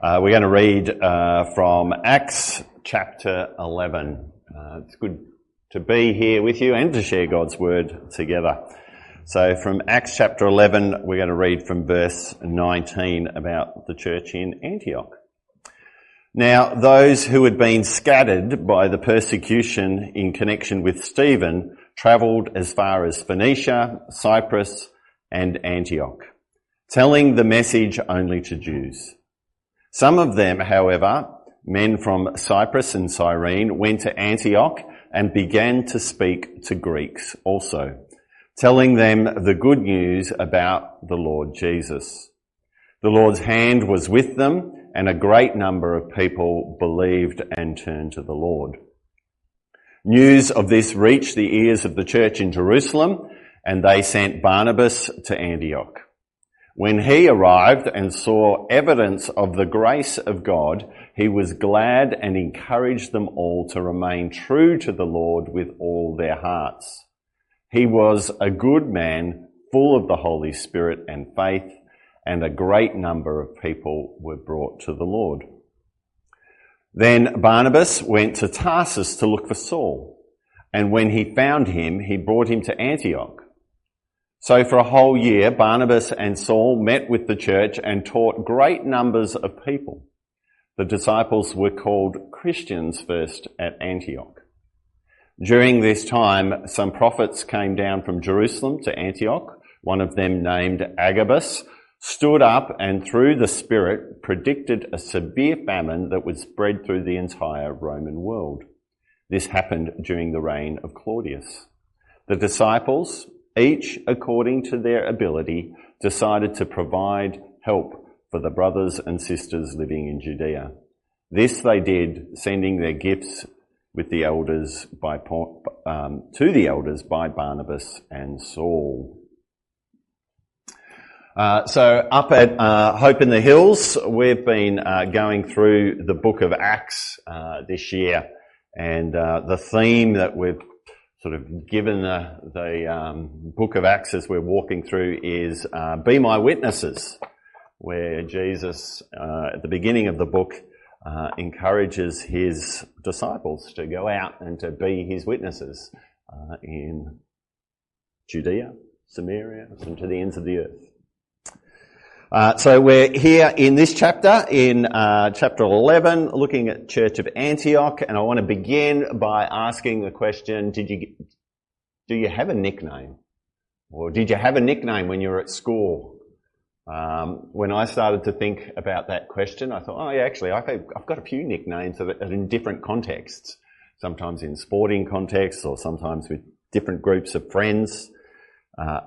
Uh, we're going to read uh, from Acts chapter 11. Uh, it's good to be here with you and to share God's word together. So from Acts chapter 11, we're going to read from verse 19 about the church in Antioch. Now, those who had been scattered by the persecution in connection with Stephen travelled as far as Phoenicia, Cyprus, and Antioch, telling the message only to Jews. Some of them, however, men from Cyprus and Cyrene, went to Antioch and began to speak to Greeks also, telling them the good news about the Lord Jesus. The Lord's hand was with them and a great number of people believed and turned to the Lord. News of this reached the ears of the church in Jerusalem and they sent Barnabas to Antioch. When he arrived and saw evidence of the grace of God, he was glad and encouraged them all to remain true to the Lord with all their hearts. He was a good man, full of the Holy Spirit and faith, and a great number of people were brought to the Lord. Then Barnabas went to Tarsus to look for Saul, and when he found him, he brought him to Antioch. So for a whole year, Barnabas and Saul met with the church and taught great numbers of people. The disciples were called Christians first at Antioch. During this time, some prophets came down from Jerusalem to Antioch. One of them named Agabus stood up and through the Spirit predicted a severe famine that would spread through the entire Roman world. This happened during the reign of Claudius. The disciples each according to their ability, decided to provide help for the brothers and sisters living in Judea. This they did, sending their gifts with the elders by, um, to the elders by Barnabas and Saul. Uh, so up at uh, Hope in the Hills, we've been uh, going through the book of Acts uh, this year, and uh, the theme that we've sort of given the, the um, book of Acts as we're walking through is uh, Be My Witnesses, where Jesus, uh, at the beginning of the book, uh, encourages his disciples to go out and to be his witnesses uh, in Judea, Samaria, and to the ends of the earth. Uh, so we're here in this chapter, in uh, chapter 11, looking at Church of Antioch, and I want to begin by asking the question, did you, do you have a nickname? Or did you have a nickname when you were at school? Um, when I started to think about that question, I thought, oh yeah, actually, I've, got a few nicknames in different contexts. Sometimes in sporting contexts, or sometimes with different groups of friends. Uh,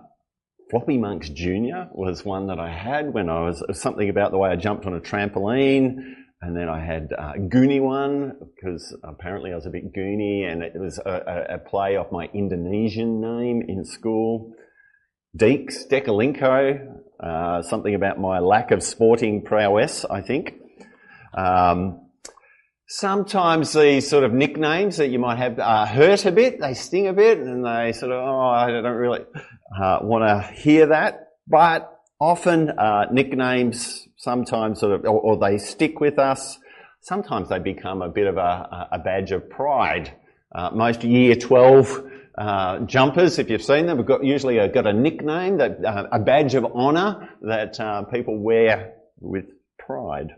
Floppy Monks Jr. was one that I had when I was, something about the way I jumped on a trampoline. And then I had uh, Goonie one because apparently I was a bit goony and it was a, a, a play off my Indonesian name in school. Deeks, Dekalinko, uh, something about my lack of sporting prowess, I think. Um, sometimes these sort of nicknames that you might have uh, hurt a bit, they sting a bit, and they sort of, oh, I don't really uh, want to hear that. But often uh, nicknames sometimes sort of, or, or, they stick with us. Sometimes they become a bit of a, a badge of pride. Uh, most year 12 uh, jumpers, if you've seen them, have got usually got a nickname, that uh, a badge of honour that people wear with pride.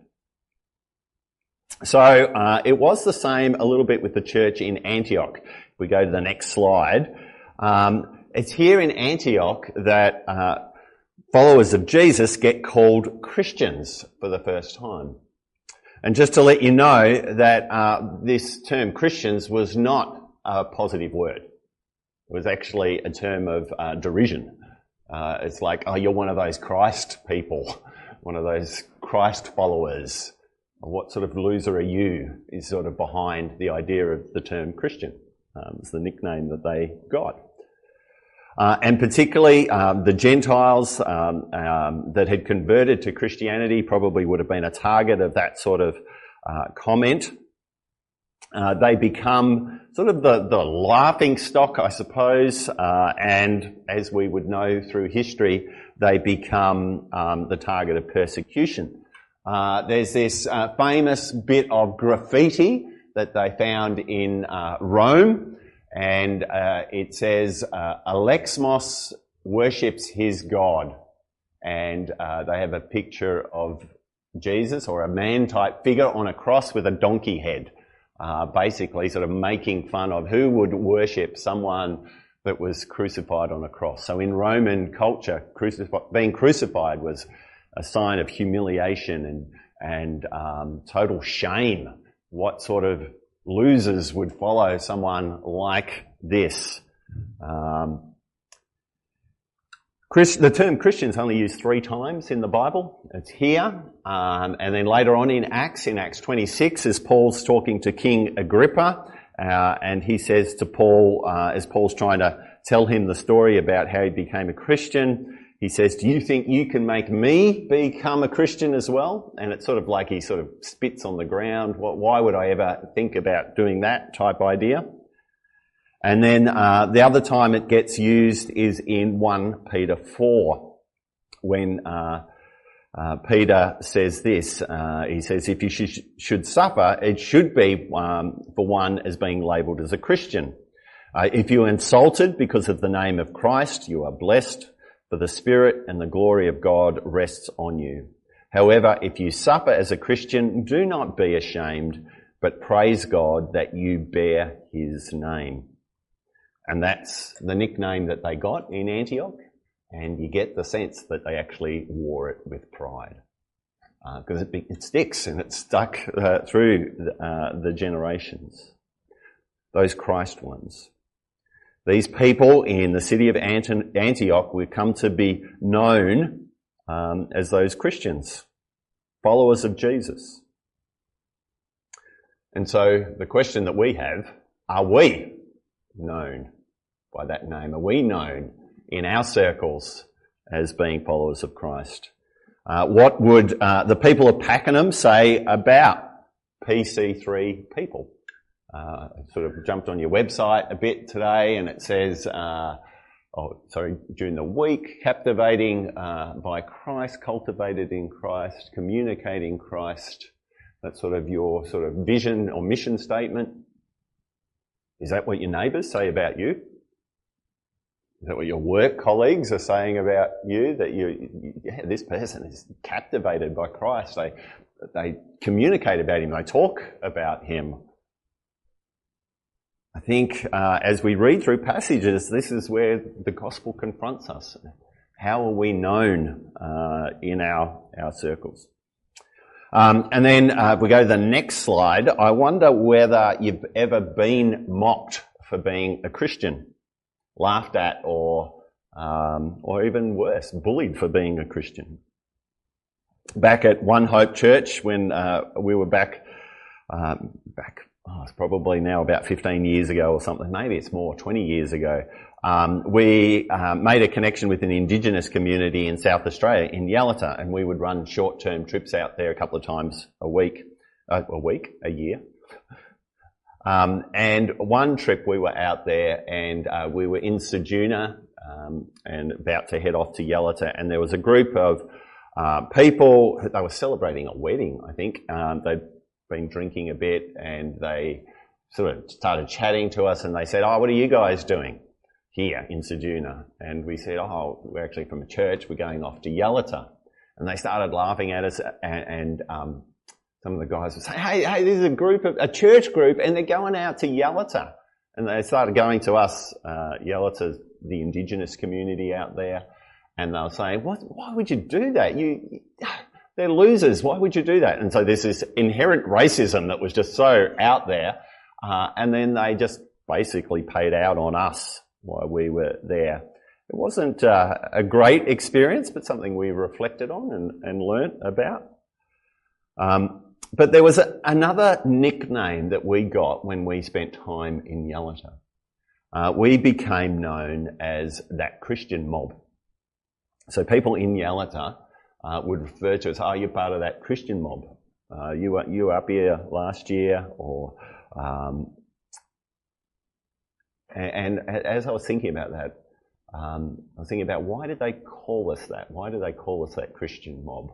So uh, it was the same a little bit with the church in Antioch. If we go to the next slide, um, it's here in Antioch that uh, followers of Jesus get called Christians for the first time. And just to let you know that uh, this term Christians was not a positive word. It was actually a term of uh, derision. Uh, it's like, oh, you're one of those Christ people, one of those Christ followers what sort of loser are you is sort of behind the idea of the term Christian. Um, it's the nickname that they got. Uh, and particularly um, the Gentiles um, um, that had converted to Christianity probably would have been a target of that sort of uh, comment. Uh, they become sort of the, the laughing stock, I suppose, uh, and as we would know through history, they become um, the target of persecution uh, there's this uh, famous bit of graffiti that they found in uh, Rome, and uh, it says uh, Alexamenos worships his God, and uh, they have a picture of Jesus or a man-type figure on a cross with a donkey head, basically sort of making fun of who would worship someone that was crucified on a cross. So in Roman culture, crucif- being crucified was a sign of humiliation and, and um, total shame. What sort of losers would follow someone like this? Um, Christ, the term Christian is only used three times in the Bible. It's here, um, and then later on in Acts, in Acts 26, as Paul's talking to King Agrippa, uh, and he says to Paul, uh, as Paul's trying to tell him the story about how he became a Christian, he says, do you think you can make me become a Christian as well? And it's sort of like he sort of spits on the ground. Why would I ever think about doing that type idea? And then uh, the other time it gets used is in 1 Peter 4, when uh, uh, Peter says this. Uh, he says, if you sh- should suffer, it should be um, for one as being labelled as a Christian. Uh, if you are insulted because of the name of Christ, you are blessed, for the Spirit and the glory of God rests on you. However, if you suffer as a Christian, do not be ashamed, but praise God that you bear His name. And that's the nickname that they got in Antioch. And you get the sense that they actually wore it with pride. Because uh, it, it, sticks and it's stuck uh, through uh, the generations. Those Christ ones. These people in the city of Antioch would come to be known um, as those Christians, followers of Jesus. And so the question that we have, are we known by that name? Are we known in our circles as being followers of Christ? Uh, what would uh, the people of Pakenham say about PC3 people? Uh, sort of jumped on your website a bit today and it says, uh, oh, sorry, during the week, captivating uh, by Christ, cultivated in Christ, communicating Christ. That's sort of your sort of vision or mission statement. Is that what your neighbours say about you? Is that what your work colleagues are saying about you? That you, yeah, this person is captivated by Christ. They, they communicate about him. They talk about him. I think uh, as we read through passages, this is where the gospel confronts us. How are we known uh, in our, our circles? Um, and then uh, if we go to the next slide, I wonder whether you've ever been mocked for being a Christian, laughed at, or um, or even worse, bullied for being a Christian. Back at One Hope Church, when uh, we were back um, back oh, it's probably now about 15 years ago or something, maybe it's more, 20 years ago, um, we uh, made a connection with an Indigenous community in South Australia, in Yalata, and we would run short-term trips out there a couple of times a week, uh, a week, a year. Um, and one trip we were out there and uh, we were in Ceduna um, and about to head off to Yalata, and there was a group of uh, people, they were celebrating a wedding, I think. Um, they'd been drinking a bit and they sort of started chatting to us and they said, oh, what are you guys doing here in Ceduna? And we said, oh, we're actually from a church. We're going off to Yalata. And they started laughing at us and, and um, some of the guys would say, hey, hey, this is a group of, a church group and they're going out to Yalata. And they started going to us, uh, Yalata, the indigenous community out there. And they were saying, what, why would you do that? You, they're losers. Why would you do that? And so there's this inherent racism that was just so out there. Uh, and then they just basically paid out on us while we were there. It wasn't uh, a great experience, but something we reflected on and, and learnt about. Um, but there was a, another nickname that we got when we spent time in Yalata. Uh, we became known as that Christian mob. So people in Yalata would refer to as, oh, you're part of that Christian mob. Uh, you, were, you were up here last year, or um, and, and, as I was thinking about that, um, I was thinking about why did they call us that? Why do they call us that Christian mob?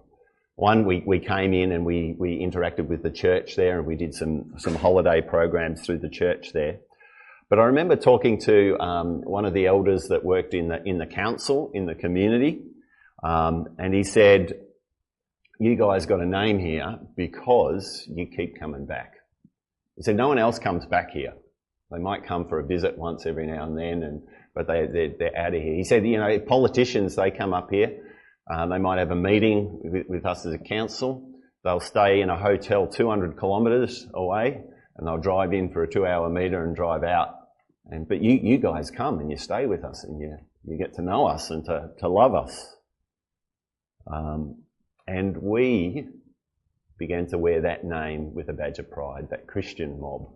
One, we, we came in and we, we interacted with the church there and we did some, some holiday programs through the church there. But I remember talking to um, one of the elders that worked in the, in the council, in the community, and he said, you guys got a name here because you keep coming back. He said, no one else comes back here. They might come for a visit once every now and then, and but they, they're, they're out of here. He said, you know, politicians, they come up here. Uh, they might have a meeting with, with, us as a council. They'll stay in a hotel 200 kilometres away and they'll drive in for a two hour meter and drive out. And, but you, you guys come and you stay with us and you, you get to know us and to, to love us. Um, and we began to wear that name with a badge of pride, that Christian mob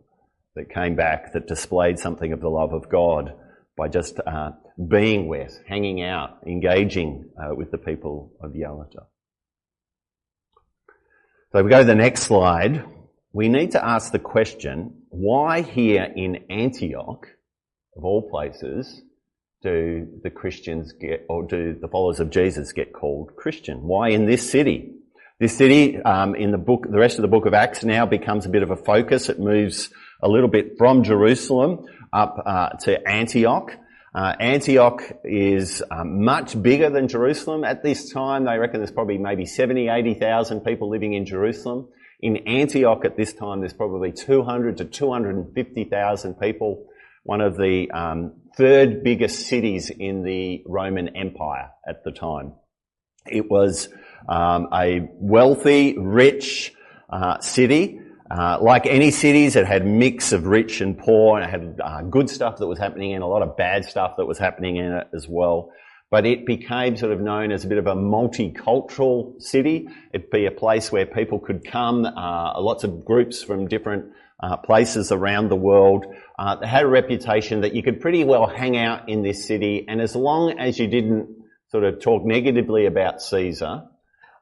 that came back that displayed something of the love of God by just uh, being with, hanging out, engaging uh, with the people of Yalata. So if we go to the next slide, we need to ask the question, why here in Antioch, of all places, do the Christians get, or do the followers of Jesus get called Christian? Why in this city? This city, um, in the book, the rest of the book of Acts now becomes a bit of a focus. It moves a little bit from Jerusalem up uh, to Antioch. Uh, Antioch is um, much bigger than Jerusalem at this time. They reckon there's probably maybe 70, 80,000 people living in Jerusalem. In Antioch at this time, there's probably 200 to 250,000 people. One of the um, third biggest cities in the Roman Empire at the time. It was um, a wealthy, rich uh, city. Uh, like any cities, it had mix of rich and poor, and it had uh, good stuff that was happening in a lot of bad stuff that was happening in it as well. But it became sort of known as a bit of a multicultural city. It'd be a place where people could come, uh, lots of groups from different places around the world. Uh, they had a reputation that you could pretty well hang out in this city, and as long as you didn't sort of talk negatively about Caesar,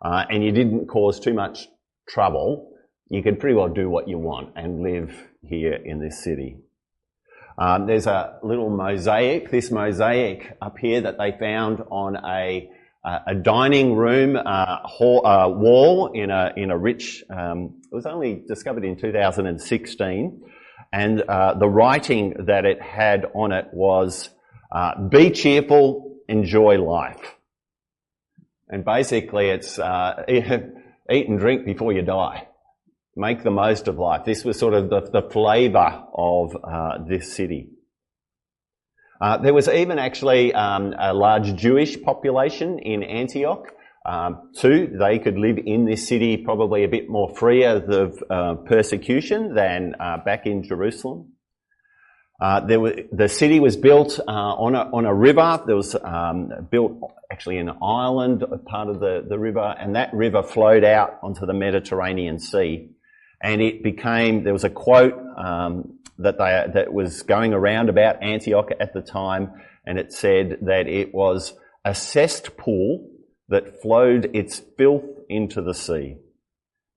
uh, and you didn't cause too much trouble, you could pretty well do what you want and live here in this city. Um, there's a little mosaic, this mosaic up here that they found on a, a dining room uh, hall, uh, wall in a, in a rich, um, it was only discovered in 2016, and uh, the writing that it had on it was, be cheerful, enjoy life. And basically it's uh, eat and drink before you die make the most of life. This was sort of the, the flavour of uh, this city. Uh, there was even actually um, a large Jewish population in Antioch. Um, too, they could live in this city probably a bit more free of uh, persecution than uh, back in Jerusalem. Uh, there was, the city was built uh, on, a, on a river. There was um, built actually an island, part of the, the river, and that river flowed out onto the Mediterranean Sea and it became there was a quote um, that they that was going around about Antioch at the time, and it said that it was a cesspool that flowed its filth into the sea.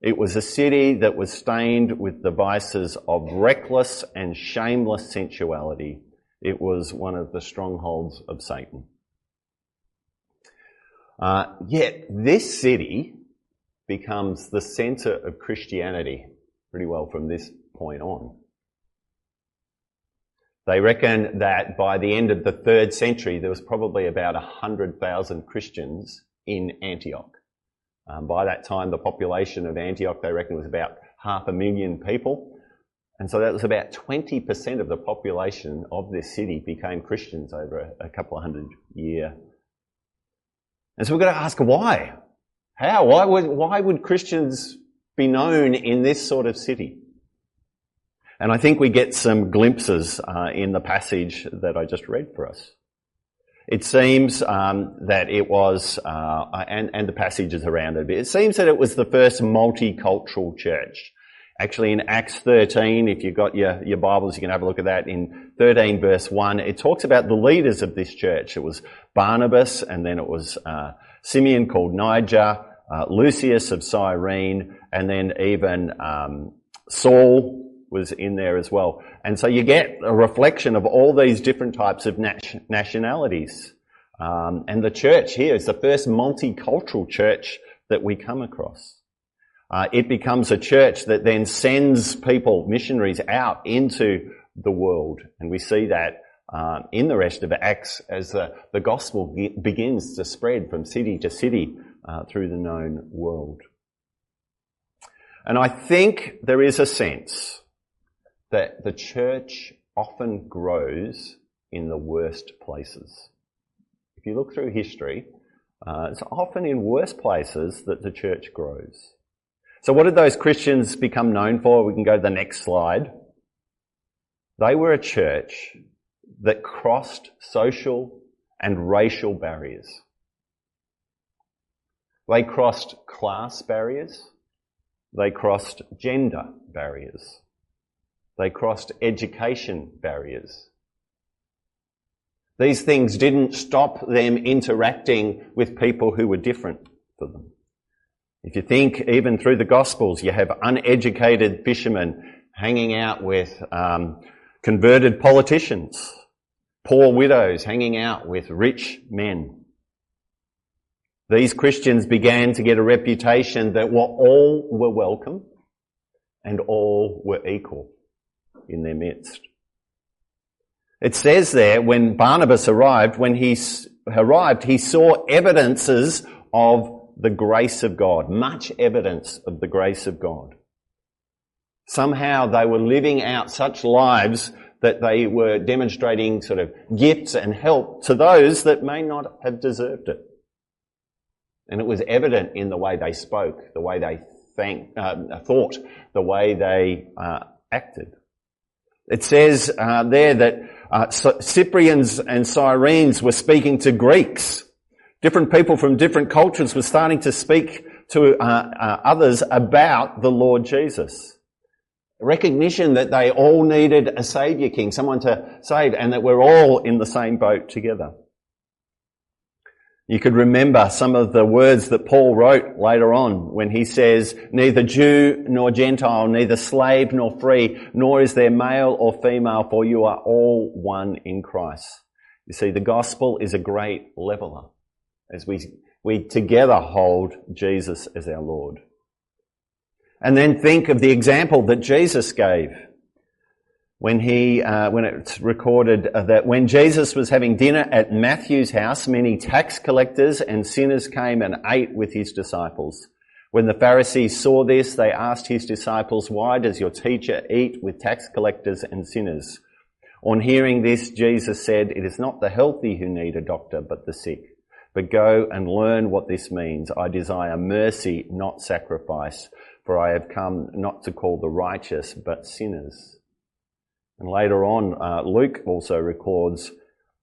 It was a city that was stained with the vices of reckless and shameless sensuality. It was one of the strongholds of Satan. Uh, yet this city becomes the centre of Christianity pretty well from this point on. They reckon that by the end of the third century, there was probably about 100,000 Christians in Antioch. Um, by that time, the population of Antioch, they reckon, was about half a million people. And so that was about 20% of the population of this city became Christians over a, couple of hundred year. And so we've got to ask why? How? Why would, why would Christians be known in this sort of city. And I think we get some glimpses uh, in the passage that I just read for us. It seems um, that it was, uh, and, and the passages around it, it seems that it was the first multicultural church. Actually, in Acts 13, if you've got your, your Bibles, you can have a look at that. In 13 verse 1, it talks about the leaders of this church. It was Barnabas, and then it was uh, Simeon called Niger, uh, Lucius of Cyrene, and then even um, Saul was in there as well. And so you get a reflection of all these different types of nationalities. Um, and the church here is the first multicultural church that we come across. Uh, it becomes a church that then sends people, missionaries out into the world. And we see that uh, in the rest of Acts as the, the gospel begins to spread from city to city uh, through the known world. And I think there is a sense that the church often grows in the worst places. If you look through history, uh, it's often in worse places that the church grows. So what did those Christians become known for? We can go to the next slide. They were a church that crossed social and racial barriers. They crossed class barriers. They crossed gender barriers. They crossed education barriers. These things didn't stop them interacting with people who were different to them. If you think even through the Gospels, you have uneducated fishermen hanging out with um, converted politicians, poor widows hanging out with rich men. These Christians began to get a reputation that all were welcome and all were equal in their midst. It says there, when Barnabas arrived, when he arrived, he saw evidences of the grace of God, much evidence of the grace of God. Somehow they were living out such lives that they were demonstrating sort of gifts and help to those that may not have deserved it. And it was evident in the way they spoke, the way they thank, uh, thought, the way they uh, acted. It says uh, there that uh, Cyprians and Cyrenes were speaking to Greeks. Different people from different cultures were starting to speak to uh, uh, others about the Lord Jesus. Recognition that they all needed a Saviour King, someone to save, and that we're all in the same boat together. You could remember some of the words that Paul wrote later on when he says, neither Jew nor Gentile, neither slave nor free, nor is there male or female, for you are all one in Christ. You see, the gospel is a great leveler as we, we together hold Jesus as our Lord. And then think of the example that Jesus gave when he, uh, when it's recorded that when Jesus was having dinner at Matthew's house, many tax collectors and sinners came and ate with his disciples. When the Pharisees saw this, they asked his disciples, why does your teacher eat with tax collectors and sinners? On hearing this, Jesus said, it is not the healthy who need a doctor, but the sick. But go and learn what this means. I desire mercy, not sacrifice, for I have come not to call the righteous, but sinners. And later on, uh, Luke also records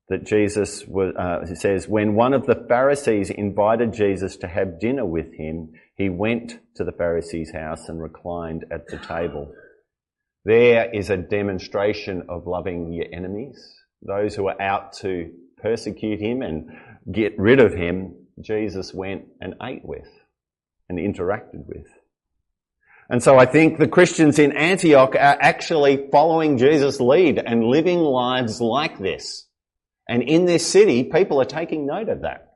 that Jesus was, uh, says, when one of the Pharisees invited Jesus to have dinner with him, he went to the Pharisee's house and reclined at the table. There is a demonstration of loving your enemies, those who are out to persecute him and get rid of him. Jesus went and ate with and interacted with. And so I think the Christians in Antioch are actually following Jesus' lead and living lives like this. And in this city, people are taking note of that.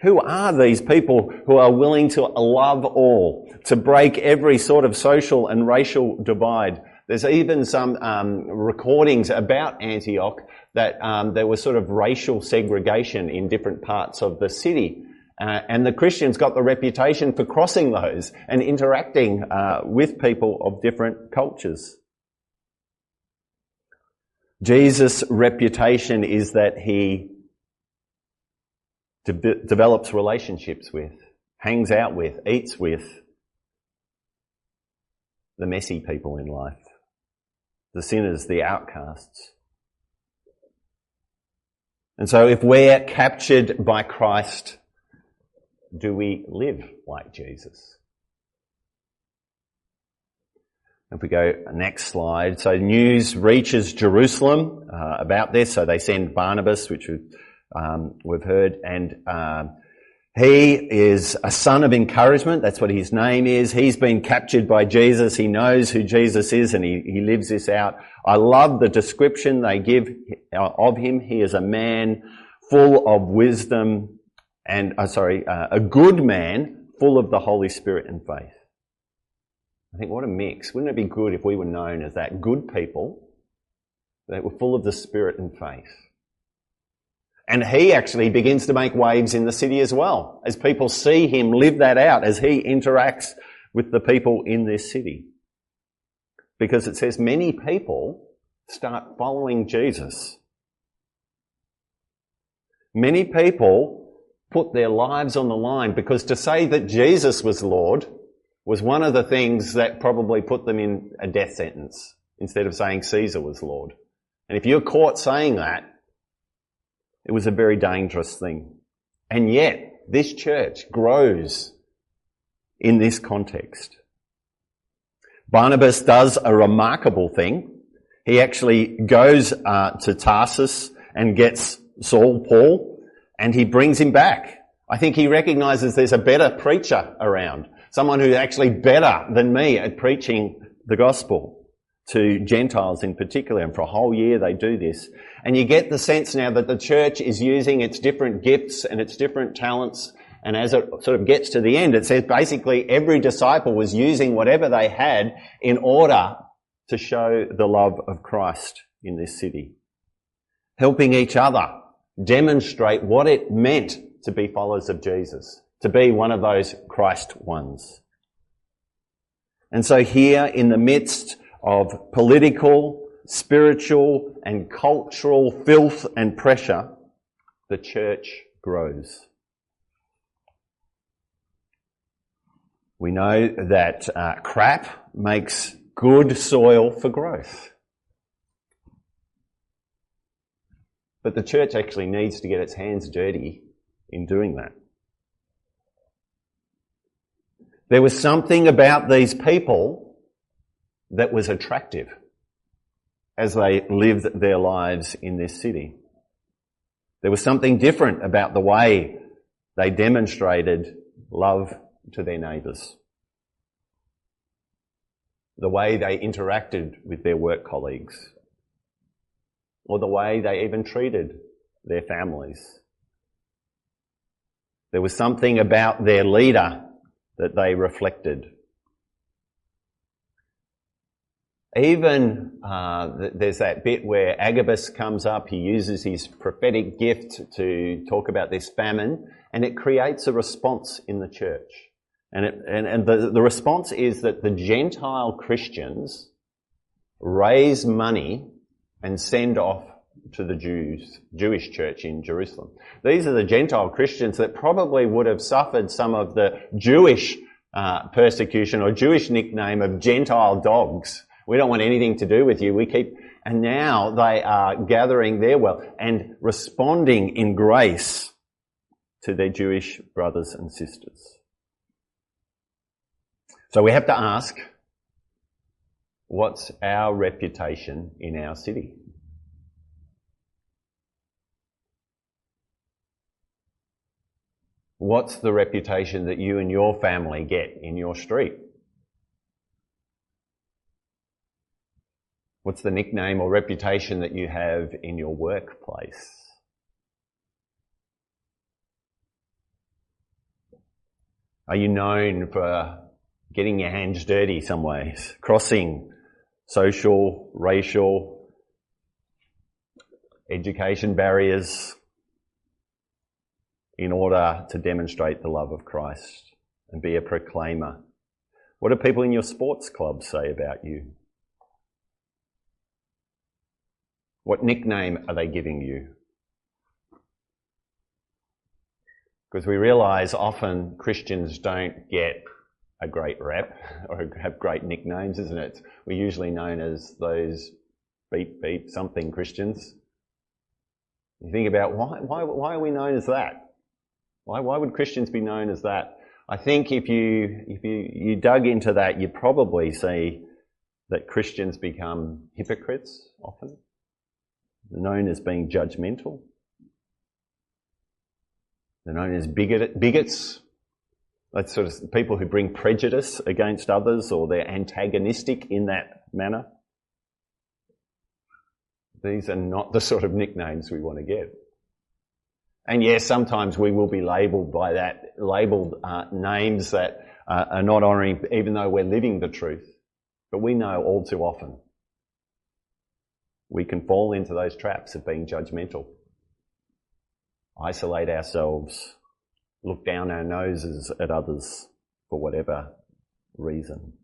Who are these people who are willing to love all, to break every sort of social and racial divide? There's even some um, recordings about Antioch that um, there was sort of racial segregation in different parts of the city. Uh, and the Christians got the reputation for crossing those and interacting uh, with people of different cultures. Jesus' reputation is that he de- develops relationships with, hangs out with, eats with the messy people in life, the sinners, the outcasts. And so if we're captured by Christ, do we live like Jesus? If we go next slide, so news reaches Jerusalem uh, about this. So they send Barnabas, which we've, um, we've heard, and um, he is a son of encouragement. That's what his name is. He's been captured by Jesus. He knows who Jesus is, and he, he lives this out. I love the description they give of him. He is a man full of wisdom and uh, sorry, uh, a good man full of the Holy Spirit and faith. I think what a mix. Wouldn't it be good if we were known as that good people that were full of the Spirit and faith? And he actually begins to make waves in the city as well, as people see him live that out, as he interacts with the people in this city. Because it says many people start following Jesus. Many people put their lives on the line because to say that Jesus was Lord was one of the things that probably put them in a death sentence instead of saying Caesar was Lord. And if you're caught saying that, it was a very dangerous thing. And yet, this church grows in this context. Barnabas does a remarkable thing. He actually goes uh, to Tarsus and gets Saul, Paul, and he brings him back. I think he recognizes there's a better preacher around, someone who's actually better than me at preaching the gospel to Gentiles in particular, and for a whole year they do this. And you get the sense now that the church is using its different gifts and its different talents, and as it sort of gets to the end, it says basically every disciple was using whatever they had in order to show the love of Christ in this city. Helping each other demonstrate what it meant to be followers of Jesus, to be one of those Christ ones. And so here in the midst of political, spiritual, and cultural filth and pressure, the church grows. We know that uh, crap makes good soil for growth. But the church actually needs to get its hands dirty in doing that. There was something about these people that was attractive as they lived their lives in this city. There was something different about the way they demonstrated love to their neighbours. The way they interacted with their work colleagues. Or the way they even treated their families. There was something about their leader that they reflected. Even uh, there's that bit where Agabus comes up, he uses his prophetic gift to talk about this famine, and it creates a response in the church. And, it, and, and the, the response is that the Gentile Christians raise money and send off to the Jews, Jewish church in Jerusalem. These are the Gentile Christians that probably would have suffered some of the Jewish uh, persecution or Jewish nickname of Gentile dogs we don't want anything to do with you. We keep, and now they are gathering their wealth and responding in grace to their Jewish brothers and sisters. So we have to ask, what's our reputation in our city? What's the reputation that you and your family get in your street? What's the nickname or reputation that you have in your workplace? Are you known for getting your hands dirty some ways, crossing social, racial, education barriers in order to demonstrate the love of Christ and be a proclaimer? What do people in your sports club say about you? What nickname are they giving you? Because we realize often Christians don't get a great rep or have great nicknames, isn't it? We're usually known as those beep beep something Christians. You think about why, why, why are we known as that? Why, why would Christians be known as that? I think if you, if you, you dug into that, you'd probably see that Christians become hypocrites often known as being judgmental. They're known as bigot, bigots. That's sort of people who bring prejudice against others or they're antagonistic in that manner. These are not the sort of nicknames we want to get. And yes, sometimes we will be labelled by that, labelled uh, names that uh, are not honouring, even though we're living the truth. But we know all too often we can fall into those traps of being judgmental, isolate ourselves, look down our noses at others for whatever reason.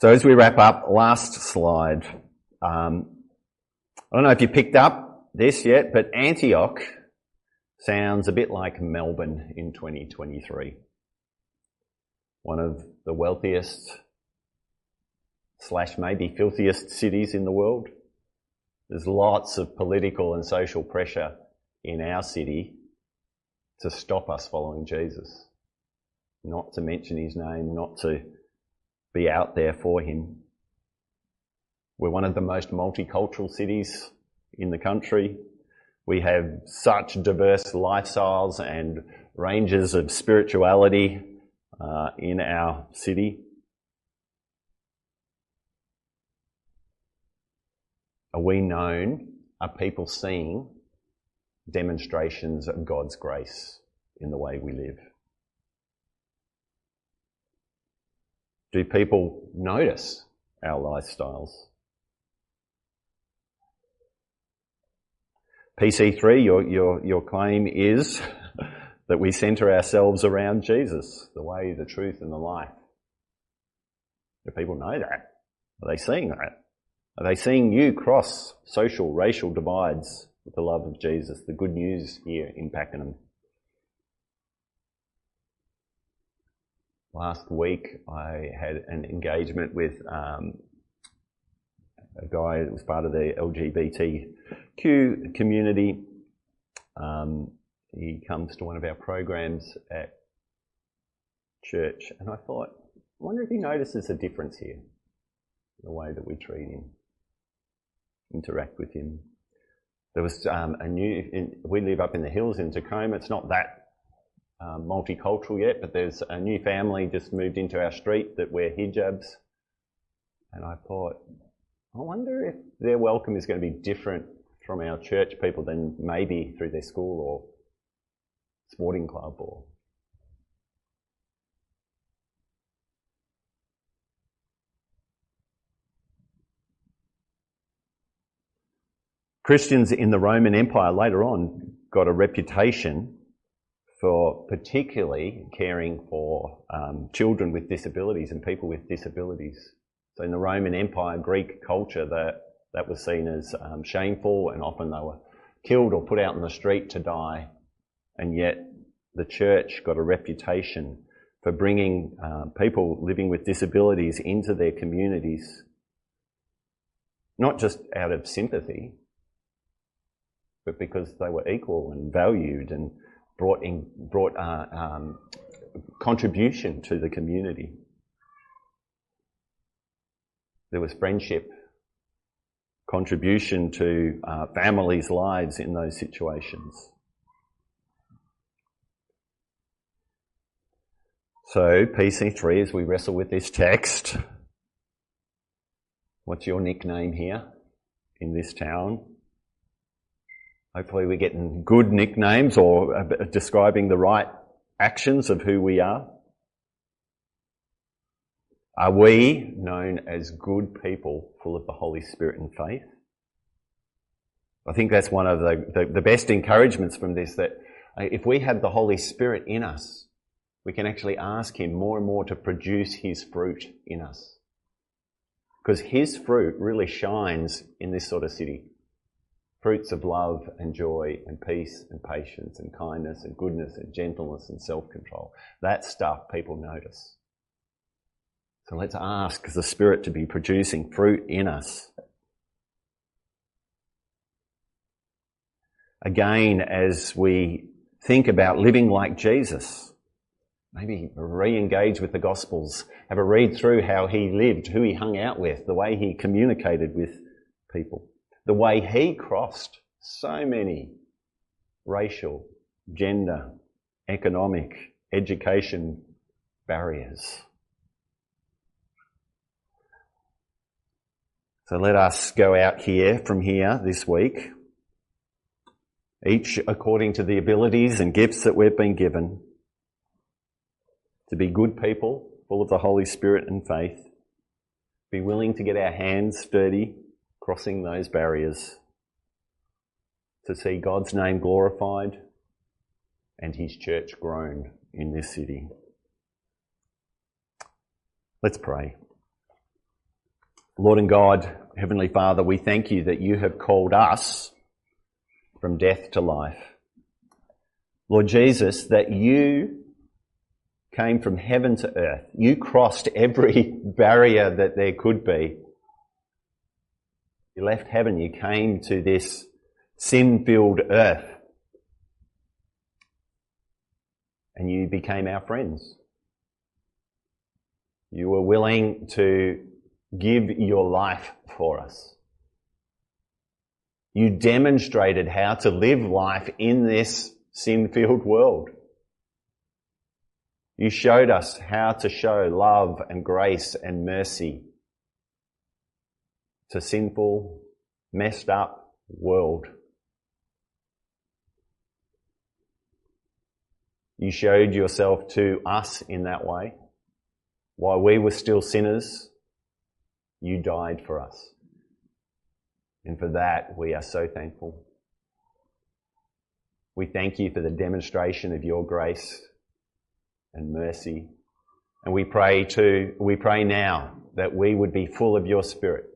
So as we wrap up, last slide. Um, I don't know if you picked up this yet, but Antioch sounds a bit like Melbourne in 2023. One of the wealthiest slash maybe filthiest cities in the world. There's lots of political and social pressure in our city to stop us following Jesus. Not to mention his name, not to be out there for him. We're one of the most multicultural cities in the country. We have such diverse lifestyles and ranges of spirituality uh, in our city. Are we known? Are people seeing demonstrations of God's grace in the way we live? Do people notice our lifestyles? PC3, your, your, your claim is that we centre ourselves around Jesus, the way, the truth, and the life. Do people know that? Are they seeing that? Are they seeing you cross social, racial divides with the love of Jesus? The good news here in Pakenham. Last week I had an engagement with um, a guy that was part of the LGBTQ community. Um, he comes to one of our programs at church, and I thought, I wonder if he notices a difference here in the way that we treat him interact with him. There was um, a new, in, we live up in the hills in Tecoma. It's not that um, multicultural yet, but there's a new family just moved into our street that wear hijabs. And I thought, I wonder if their welcome is going to be different from our church people than maybe through their school or sporting club or Christians in the Roman Empire later on got a reputation for particularly caring for um, children with disabilities and people with disabilities. So in the Roman Empire, Greek culture, that, that was seen as um, shameful and often they were killed or put out in the street to die. And yet the church got a reputation for bringing uh, people living with disabilities into their communities, not just out of sympathy, but because they were equal and valued and brought in, brought uh, um, contribution to the community. There was friendship, contribution to uh, families' lives in those situations. So, PC3, as we wrestle with this text, what's your nickname here in this town? Hopefully, we're getting good nicknames or uh, describing the right actions of who we are. Are we known as good people full of the Holy Spirit and faith? I think that's one of the, the, the, best encouragements from this that uh, if we have the Holy Spirit in us, we can actually ask Him more and more to produce His fruit in us. Because His fruit really shines in this sort of city fruits of love and joy and peace and patience and kindness and goodness and gentleness and self-control. That stuff people notice. So let's ask the Spirit to be producing fruit in us. Again, as we think about living like Jesus, maybe re-engage with the Gospels, have a read through how he lived, who he hung out with, the way he communicated with people the way he crossed so many racial, gender, economic, education barriers. So let us go out here from here this week each according to the abilities and gifts that we've been given, to be good people, full of the Holy Spirit and faith, be willing to get our hands dirty, crossing those barriers, to see God's name glorified and His church grown in this city. Let's pray. Lord and God, Heavenly Father, we thank you that you have called us from death to life. Lord Jesus, that you came from heaven to earth. You crossed every barrier that there could be. You left heaven, you came to this sin-filled earth. And you became our friends. You were willing to give your life for us. You demonstrated how to live life in this sin-filled world. You showed us how to show love and grace and mercy to sinful, messed up world. You showed yourself to us in that way. While we were still sinners, you died for us. And for that, we are so thankful. We thank you for the demonstration of your grace and mercy. And we pray to, we pray now that we would be full of your spirit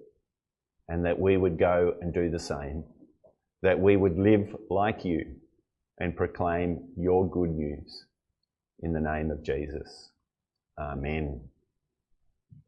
and that we would go and do the same. That we would live like you and proclaim your good news in the name of Jesus. Amen.